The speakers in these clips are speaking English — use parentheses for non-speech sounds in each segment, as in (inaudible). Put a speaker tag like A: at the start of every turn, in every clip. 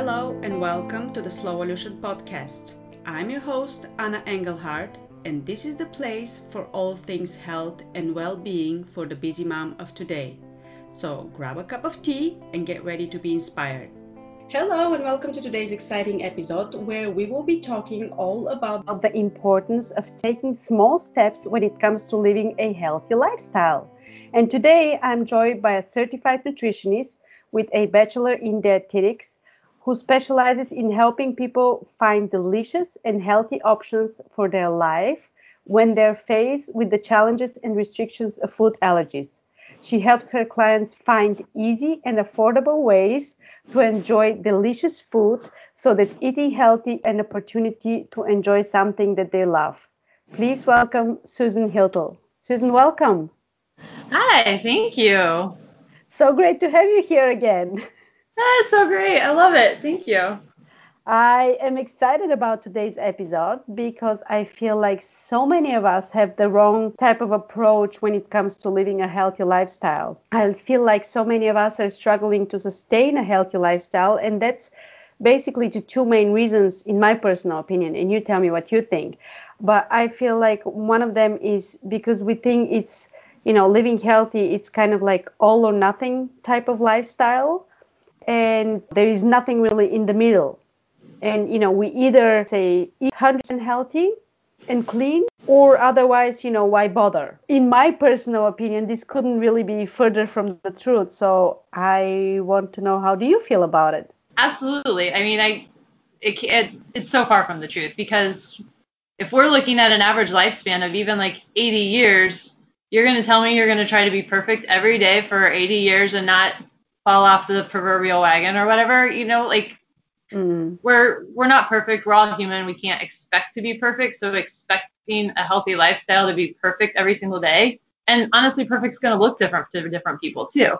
A: Hello and welcome to the Slowolution podcast. I'm your host, Anna Engelhardt, and this is the place for all things health and well being for the busy mom of today. So grab a cup of tea and get ready to be inspired. Hello and welcome to today's exciting episode where we will be talking all about
B: the importance of taking small steps when it comes to living a healthy lifestyle. And today I'm joined by a certified nutritionist with a bachelor in dietetics who specializes in helping people find delicious and healthy options for their life when they're faced with the challenges and restrictions of food allergies. She helps her clients find easy and affordable ways to enjoy delicious food so that eating healthy an opportunity to enjoy something that they love. Please welcome Susan Hittle. Susan, welcome.
C: Hi, thank you.
B: So great to have you here again. (laughs)
C: That's so great. I love it. Thank you.
B: I am excited about today's episode because I feel like so many of us have the wrong type of approach when it comes to living a healthy lifestyle. I feel like so many of us are struggling to sustain a healthy lifestyle, and that's basically to two main reasons, in my personal opinion. And you tell me what you think. But I feel like one of them is because we think it's, you know, living healthy, it's kind of like all or nothing type of lifestyle and there is nothing really in the middle. And you know, we either say eat 100% healthy and clean, or otherwise, you know, why bother? In my personal opinion, this couldn't really be further from the truth. So I want to know how do you feel about it?
C: Absolutely. I mean, I it, it it's so far from the truth because if we're looking at an average lifespan of even like 80 years, you're going to tell me you're going to try to be perfect every day for 80 years and not fall off the proverbial wagon or whatever you know like mm. we're we're not perfect. We're all human. We can't expect to be perfect. So expecting a healthy lifestyle to be perfect every single day. And honestly perfect's going to look different to different people too.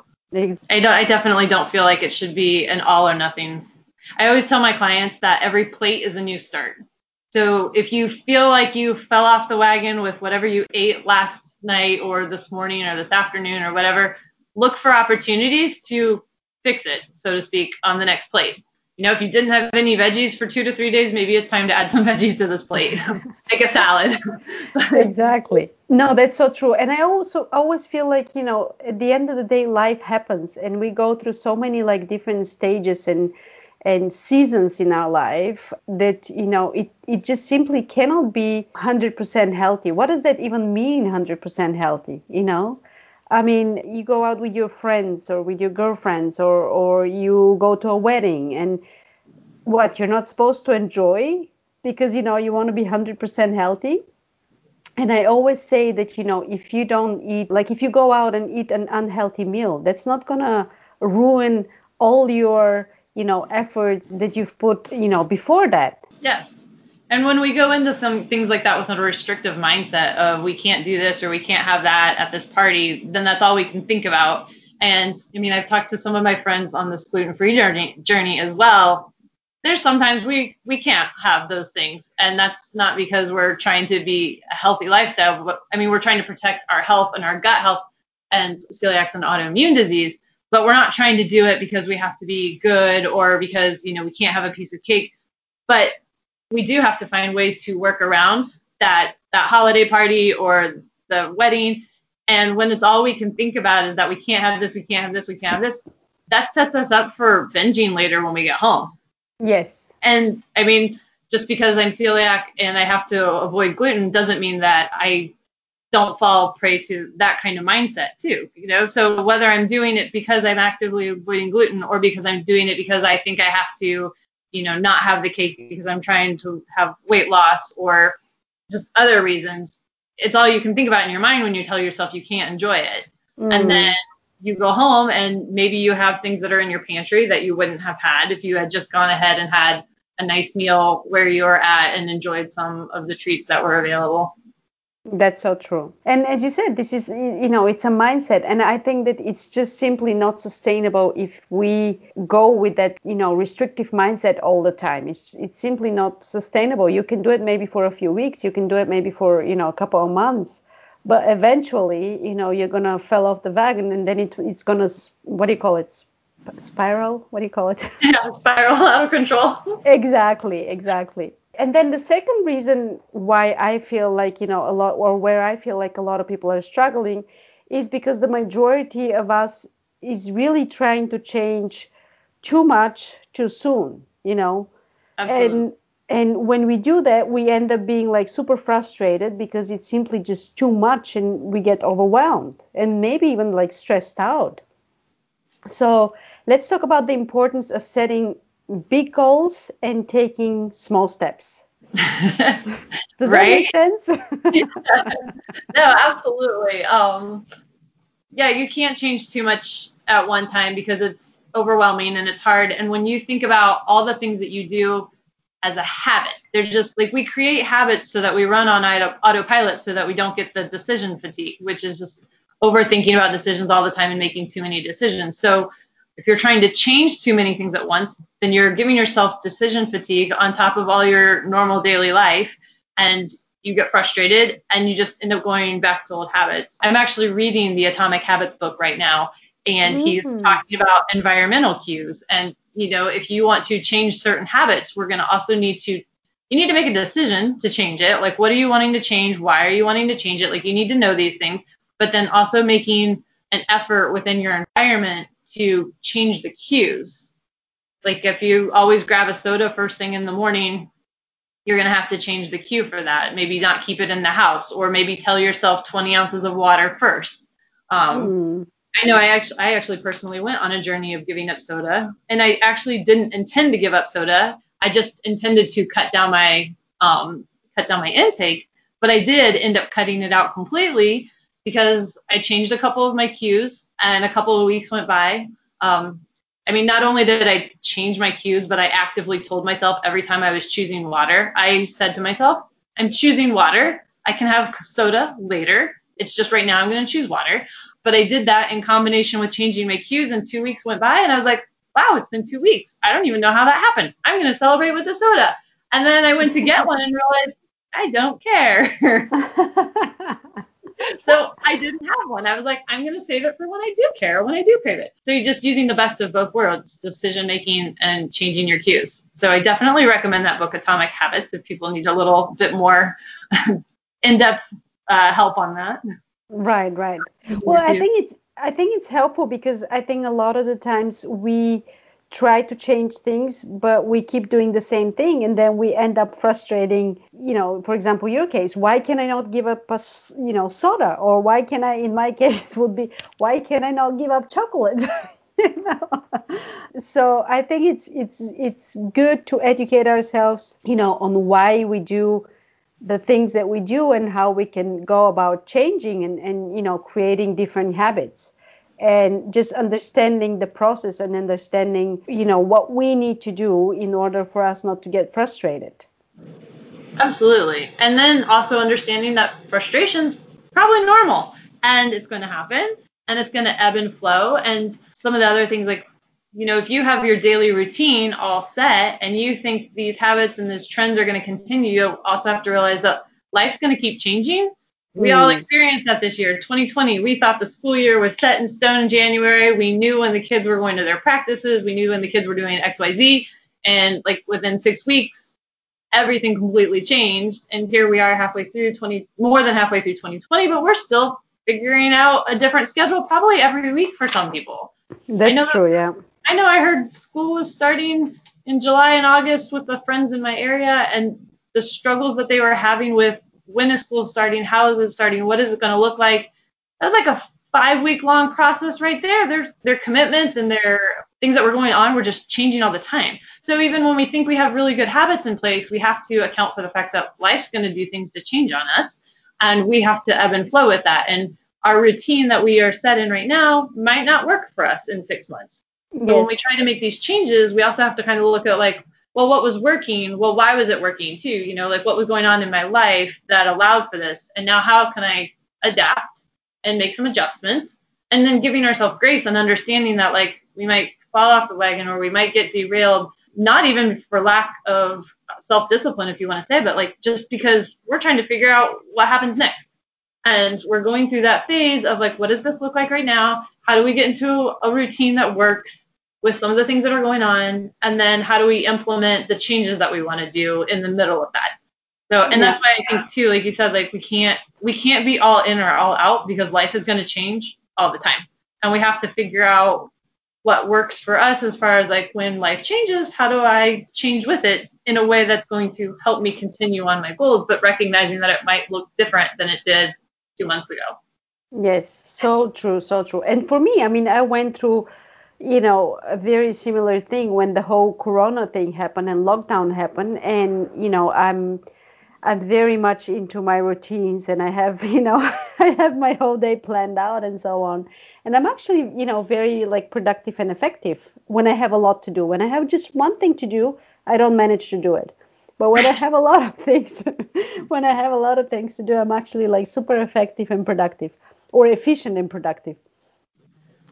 C: I, don't, I definitely don't feel like it should be an all or nothing. I always tell my clients that every plate is a new start. So if you feel like you fell off the wagon with whatever you ate last night or this morning or this afternoon or whatever look for opportunities to fix it, so to speak, on the next plate. You know, if you didn't have any veggies for two to three days, maybe it's time to add some (laughs) veggies to this plate. (laughs) Make a salad. (laughs)
B: exactly. No, that's so true. And I also always feel like, you know, at the end of the day, life happens and we go through so many like different stages and and seasons in our life that you know it, it just simply cannot be 100% healthy what does that even mean 100% healthy you know I mean, you go out with your friends or with your girlfriends or, or you go to a wedding and what, you're not supposed to enjoy because, you know, you want to be 100% healthy. And I always say that, you know, if you don't eat, like if you go out and eat an unhealthy meal, that's not going to ruin all your, you know, efforts that you've put, you know, before that.
C: Yes. And when we go into some things like that with a restrictive mindset of we can't do this or we can't have that at this party, then that's all we can think about. And I mean, I've talked to some of my friends on this gluten-free journey, journey as well. There's sometimes we we can't have those things, and that's not because we're trying to be a healthy lifestyle. But I mean, we're trying to protect our health and our gut health and celiac and autoimmune disease. But we're not trying to do it because we have to be good or because you know we can't have a piece of cake. But we do have to find ways to work around that that holiday party or the wedding. And when it's all we can think about is that we can't have this, we can't have this, we can't have this, that sets us up for binging later when we get home.
B: Yes.
C: And I mean, just because I'm celiac and I have to avoid gluten doesn't mean that I don't fall prey to that kind of mindset too. You know, so whether I'm doing it because I'm actively avoiding gluten or because I'm doing it because I think I have to you know, not have the cake because I'm trying to have weight loss or just other reasons. It's all you can think about in your mind when you tell yourself you can't enjoy it. Mm. And then you go home and maybe you have things that are in your pantry that you wouldn't have had if you had just gone ahead and had a nice meal where you were at and enjoyed some of the treats that were available.
B: That's so true. And as you said, this is, you know, it's a mindset. And I think that it's just simply not sustainable if we go with that, you know, restrictive mindset all the time. It's, it's simply not sustainable. You can do it maybe for a few weeks, you can do it maybe for, you know, a couple of months. But eventually, you know, you're going to fall off the wagon and then it, it's going to, what do you call it? spiral. What do you call it? (laughs)
C: Yeah, spiral out of control. (laughs)
B: exactly, exactly. And then the second reason why I feel like, you know, a lot, or where I feel like a lot of people are struggling is because the majority of us is really trying to change too much too soon, you know?
C: Absolutely.
B: And and when we do that, we end up being like super frustrated because it's simply just too much and we get overwhelmed and maybe even like stressed out. So let's talk about the importance of setting big goals and taking small steps. (laughs) Does that make sense?
C: yeah. (laughs) No, absolutely. Um, yeah, you can't change too much at one time because it's overwhelming and it's hard. And when you think about all the things that you do as a habit, they're just like we create habits so that we run on autopilot so that we don't get the decision fatigue, which is just overthinking about decisions all the time and making too many decisions. So if you're trying to change too many things at once, then you're giving yourself decision fatigue on top of all your normal daily life and you get frustrated and you just end up going back to old habits. I'm actually reading the Atomic Habits book right now and mm-hmm. he's talking about environmental cues and you know if you want to change certain habits we're going to also need to you need to make a decision to change it like what are you wanting to change why are you wanting to change it like you need to know these things but then also making an effort within your environment to change the cues like if you always grab a soda first thing in the morning you're going to have to change the cue for that maybe not keep it in the house or maybe tell yourself 20 ounces of water first um, mm. I know I actually I actually personally went on a journey of giving up soda and I actually didn't intend to give up soda. I just intended to cut down my um, cut down my intake, but I did end up cutting it out completely because I changed a couple of my cues and a couple of weeks went by. Um, I mean, not only did I change my cues, but I actively told myself every time I was choosing water, I said to myself, I'm choosing water. I can have soda later. It's just right now I'm going to choose water. But I did that in combination with changing my cues, and two weeks went by, and I was like, wow, it's been two weeks. I don't even know how that happened. I'm going to celebrate with a soda. And then I went to get one and realized I don't care. (laughs) (laughs) (laughs) so I didn't have one. I was like, I'm going to save it for when I do care, when I do crave it. So you're just using the best of both worlds, decision making and changing your cues. So I definitely recommend that book, Atomic Habits, if people need a little bit more (laughs) in depth uh, help on that.
B: Right, right. Well, I think it's I think it's helpful because I think a lot of the times we try to change things but we keep doing the same thing and then we end up frustrating you know for example your case. Why can i not give up a you know soda? Or why can i in my (laughs) case would be why can i not give up chocolate? (laughs) You know? so i think it's it's it's good to educate ourselves you know on why we do the things that we do and how we can go about changing and, and you know creating different habits and just understanding the process and understanding you know what we need to do in order for us not to get frustrated
C: absolutely and then also understanding that frustration's probably normal and it's going to happen and it's going to ebb and flow and some of the other things like you know, if you have your daily routine all set and you think these habits and these trends are going to continue, you also have to realize that life's going to keep changing. We all hmm. experienced that this year, 2020. We thought the school year was set in stone in January. We knew when the kids were going to their practices. We knew when the kids were doing XYZ. And like within six weeks, everything completely changed. And here we are halfway through 20, more than halfway through 2020, but we're still figuring out a different schedule probably every week for some people.
B: That's true, yeah.
C: I know I heard school was starting in July and August with the friends in my area and the struggles that they were having with when is school starting, how is it starting, what is it going to look like. That was like a five week long process right there. There's their commitments and their things that were going on were just changing all the time. So even when we think we have really good habits in place, we have to account for the fact that life's going to do things to change on us and we have to ebb and flow with that. And our routine that we are set in right now might not work for us in six months. Yes. when we try to make these changes, we also have to kind of look at like, well, what was working? Well, why was it working too? You know, like what was going on in my life that allowed for this? And now how can I adapt and make some adjustments? And then giving ourselves grace and understanding that like we might fall off the wagon or we might get derailed, not even for lack of self discipline, if you want to say, but like just because we're trying to figure out what happens next. And we're going through that phase of like, what does this look like right now? How do we get into a routine that works? With some of the things that are going on, and then how do we implement the changes that we want to do in the middle of that. So, and that's why I think too, like you said, like we can't we can't be all in or all out because life is going to change all the time, and we have to figure out what works for us as far as like when life changes, how do I change with it in a way that's going to help me continue on my goals, but recognizing that it might look different than it did two months ago.
B: Yes, so true, so true. And for me, I mean, I went through, you know, a very similar thing when the whole Corona thing happened and lockdown happened, and you know, I'm I'm very much into my routines and I have, (laughs) you know, (laughs) I have my whole day planned out and so on. And I'm actually, you know, very like productive and effective when I have a lot to do. When I have just one thing to do, I don't manage to do it. But when I have a lot of (laughs) things, when I have a lot of things to do, I'm actually like super effective and productive or efficient and productive.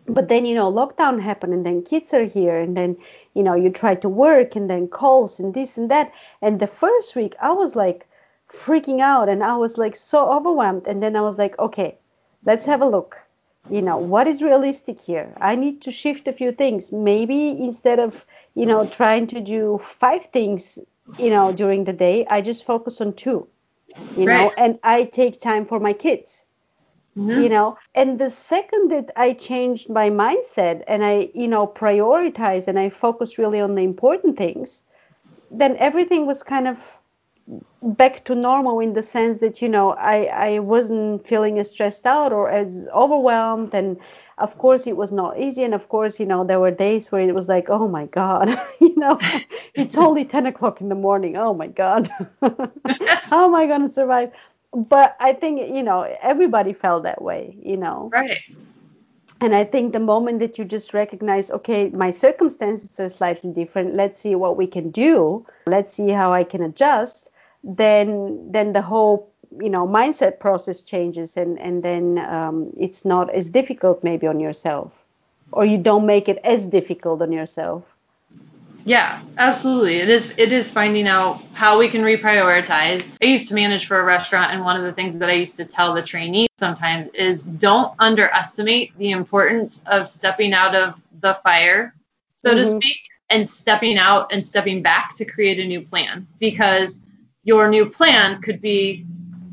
B: But then, you know, lockdown happened and then kids are here and then, you know, you try to work and then calls and this and that. And the first week I was like, freaking out and I was like so overwhelmed. And then I was like, okay, let's have a look. You know, what is realistic here? I need to shift a few things. Maybe instead of, you know, trying to do five things, you know, during the day, I just focus on two, you right. know, and I take time for my kids. Mm-hmm. You know, and the second that I changed my mindset and I, you know, prioritize and I focus really on the important things, then everything was kind of back to normal in the sense that you know I I wasn't feeling as stressed out or as overwhelmed. And of course it was not easy. And of course you know there were days where it was like oh my god (laughs) you know it's only 10 o'clock in the morning. Oh my god. (laughs) How am I going to survive but I think you know everybody felt that way you know
C: right
B: and I think the moment that you just recognize, okay, my circumstances are slightly different. Let's see what we can do. Let's see how I can adjust then then the whole you know mindset process changes and and then um, it's not as difficult maybe on yourself or you don't make it as difficult on yourself
C: yeah absolutely it is it is finding out how we can reprioritize i used to manage for a restaurant and one of the things that i used to tell the trainees sometimes is don't underestimate the importance of stepping out of the fire so mm-hmm. to speak and stepping out and stepping back to create a new plan because your new plan could be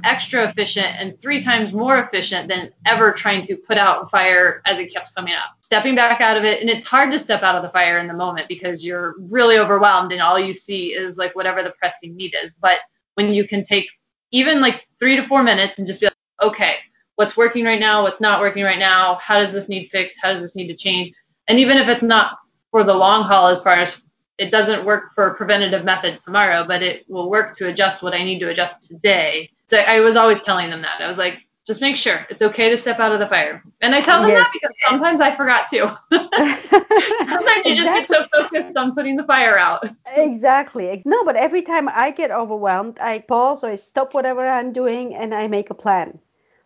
C: extra efficient and three times more efficient than ever trying to put out fire as it keeps coming up. Stepping back out of it, and it's hard to step out of the fire in the moment because you're really overwhelmed and all you see is like whatever the pressing need is. But when you can take even like three to four minutes and just be like, okay, what's working right now, what's not working right now, how does this need fixed, how does this need to change? And even if it's not for the long haul as far as it doesn't work for a preventative method tomorrow, but it will work to adjust what I need to adjust today. So I was always telling them that. I was like, just make sure it's okay to step out of the fire. And I tell them yes. that because sometimes I forgot to. (laughs) sometimes you just get so focused on putting the fire out.
B: Exactly. No, but every time I get overwhelmed, I pause or I stop whatever I'm doing and I make a plan.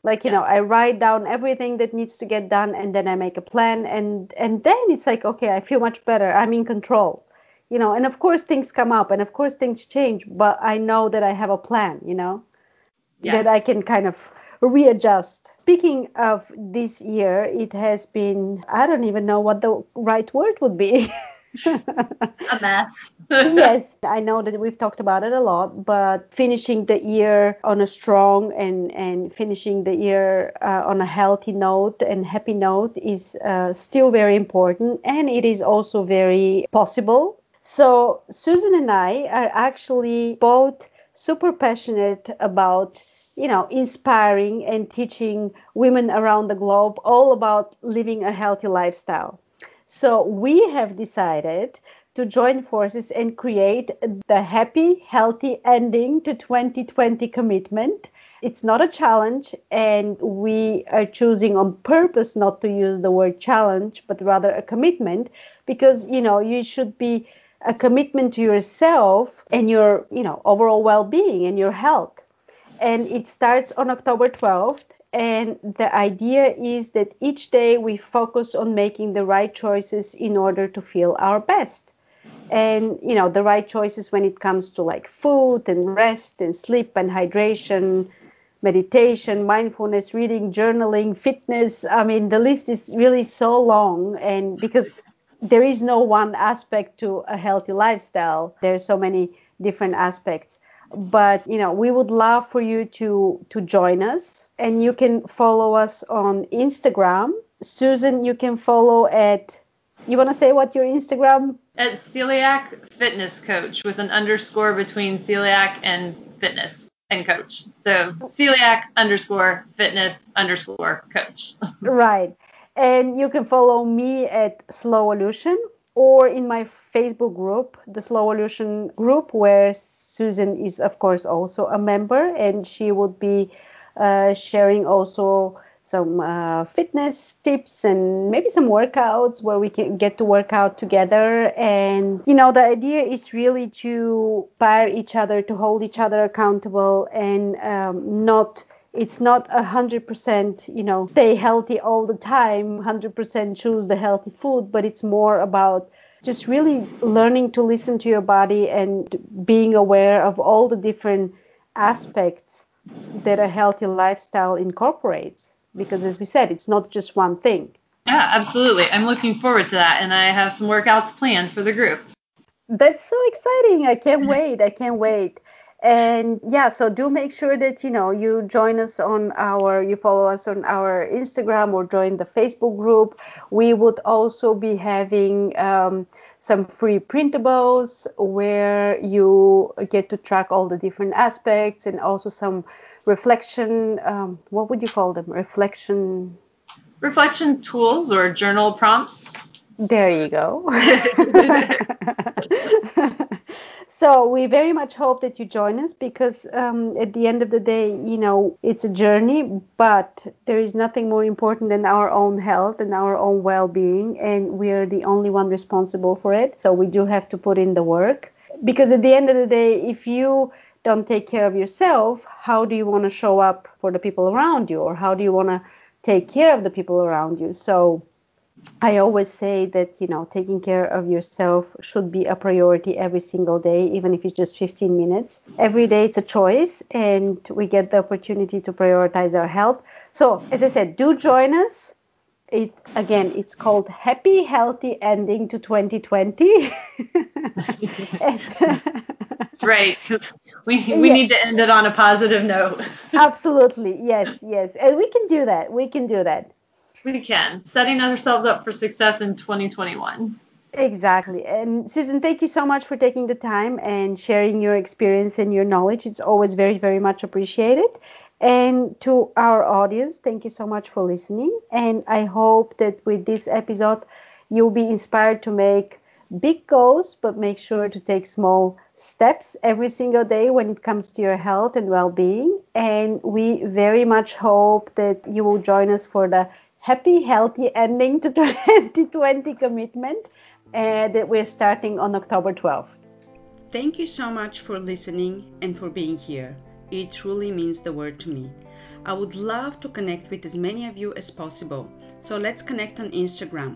B: Like, you yes. know, I write down everything that needs to get done and then I make a plan and and then it's like, okay, I feel much better. I'm in control you know and of course things come up and of course things change but i know that i have a plan you know yeah. that i can kind of readjust. Speaking of this year it has been i don't even know what the right word would be. (laughs)
C: A mess. (laughs)
B: Yes i know that we've talked about it a lot but finishing the year on a strong and and finishing the year uh, on a healthy note and happy note is uh, still very important and it is also very possible so Susan and I are actually both super passionate about you know inspiring and teaching women around the globe all about living a healthy lifestyle. So we have decided to join forces and create the happy healthy ending to 2020 commitment. It's not a challenge, and we are choosing on purpose not to use the word challenge, but rather a commitment because you know you should be a commitment to yourself and your, you know, overall well-being and your health. And it starts on October 12th. And the idea is that each day we focus on making the right choices in order to feel our best. And, you know, the right choices when it comes to like food and rest and sleep and hydration, meditation, mindfulness, reading, journaling, fitness. I mean, the list is really so long. And because there is no one aspect to a healthy lifestyle. There's so many different aspects. But you know, we would love for you to to join us, and you can follow us on Instagram. Susan, you can follow at. You want to say what your Instagram?
C: At celiac fitness coach with an underscore between celiac and fitness and coach. So celiac underscore fitness underscore coach. (laughs)
B: right. And you can follow me at Slowolution or in my Facebook group, the Slowolution group, where Susan is, of course, also a member, and she would be uh, sharing also some uh, fitness tips and maybe some workouts where we can get to work out together. And, you know, the idea is really to inspire each other, to hold each other accountable and um, not it's not a hundred percent you know stay healthy all the time hundred percent choose the healthy food but it's more about just really learning to listen to your body and being aware of all the different aspects that a healthy lifestyle incorporates. Because as we said it's not just one thing.
C: Yeah absolutely. I'm looking forward to that and i have some workouts planned for the group.
B: That's so exciting. I can't wait. I can't wait and yeah so do make sure that you know you join us on our you follow us on our instagram or join the facebook group. We would also be having um, some free printables where you get to track all the different aspects and also some reflection um, what would you call them? Reflection?
C: Reflection tools or journal prompts.
B: There you go (laughs) (laughs) So we very much hope that you join us because um, at the end of the day, you know, it's a journey, but there is nothing more important than our own health and our own well-being, and we are the only one responsible for it. So we do have to put in the work because at the end of the day, if you don't take care of yourself, how do you want to show up for the people around you, or how do you want to take care of the people around you? So I always say that you know taking care of yourself should be a priority every single day, even if it's just 15 minutes. Every day it's a choice, and we get the opportunity to prioritize our health. So, as I said, do join us. It again, it's called Happy Healthy Ending to 2020. (laughs)
C: right, because we we yes. need to end it on a positive note. (laughs)
B: Absolutely, yes, yes, and we can do that. We can do that.
C: We can. Setting ourselves up for success in 2021.
B: Exactly. And Susan, thank you so much for taking the time and sharing your experience and your knowledge. It's always very, very much appreciated. And to our audience, thank you so much for listening. And I hope that with this episode, you'll be inspired to make big goals, but make sure to take small steps every single day when it comes to your health and well being. And we very much hope that you will join us for the happy, healthy ending to (laughs) 2020 commitment uh, that we're starting on October 12th.
A: Thank you so much for listening and for being here. It truly means the world to me. I would love to connect with as many of you as possible, so let's connect on Instagram.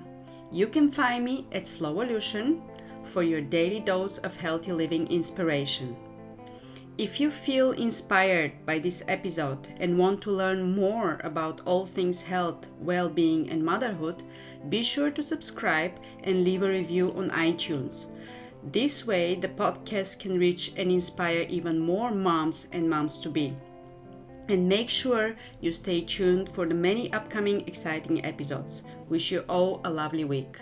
A: You can find me at Slowolution for your daily dose of healthy living inspiration. If you feel inspired by this episode and want to learn more about all things health, well being, and motherhood, be sure to subscribe and leave a review on iTunes. This way, the podcast can reach and inspire even more moms and moms to be. And make sure you stay tuned for the many upcoming exciting episodes. Wish you all a lovely week.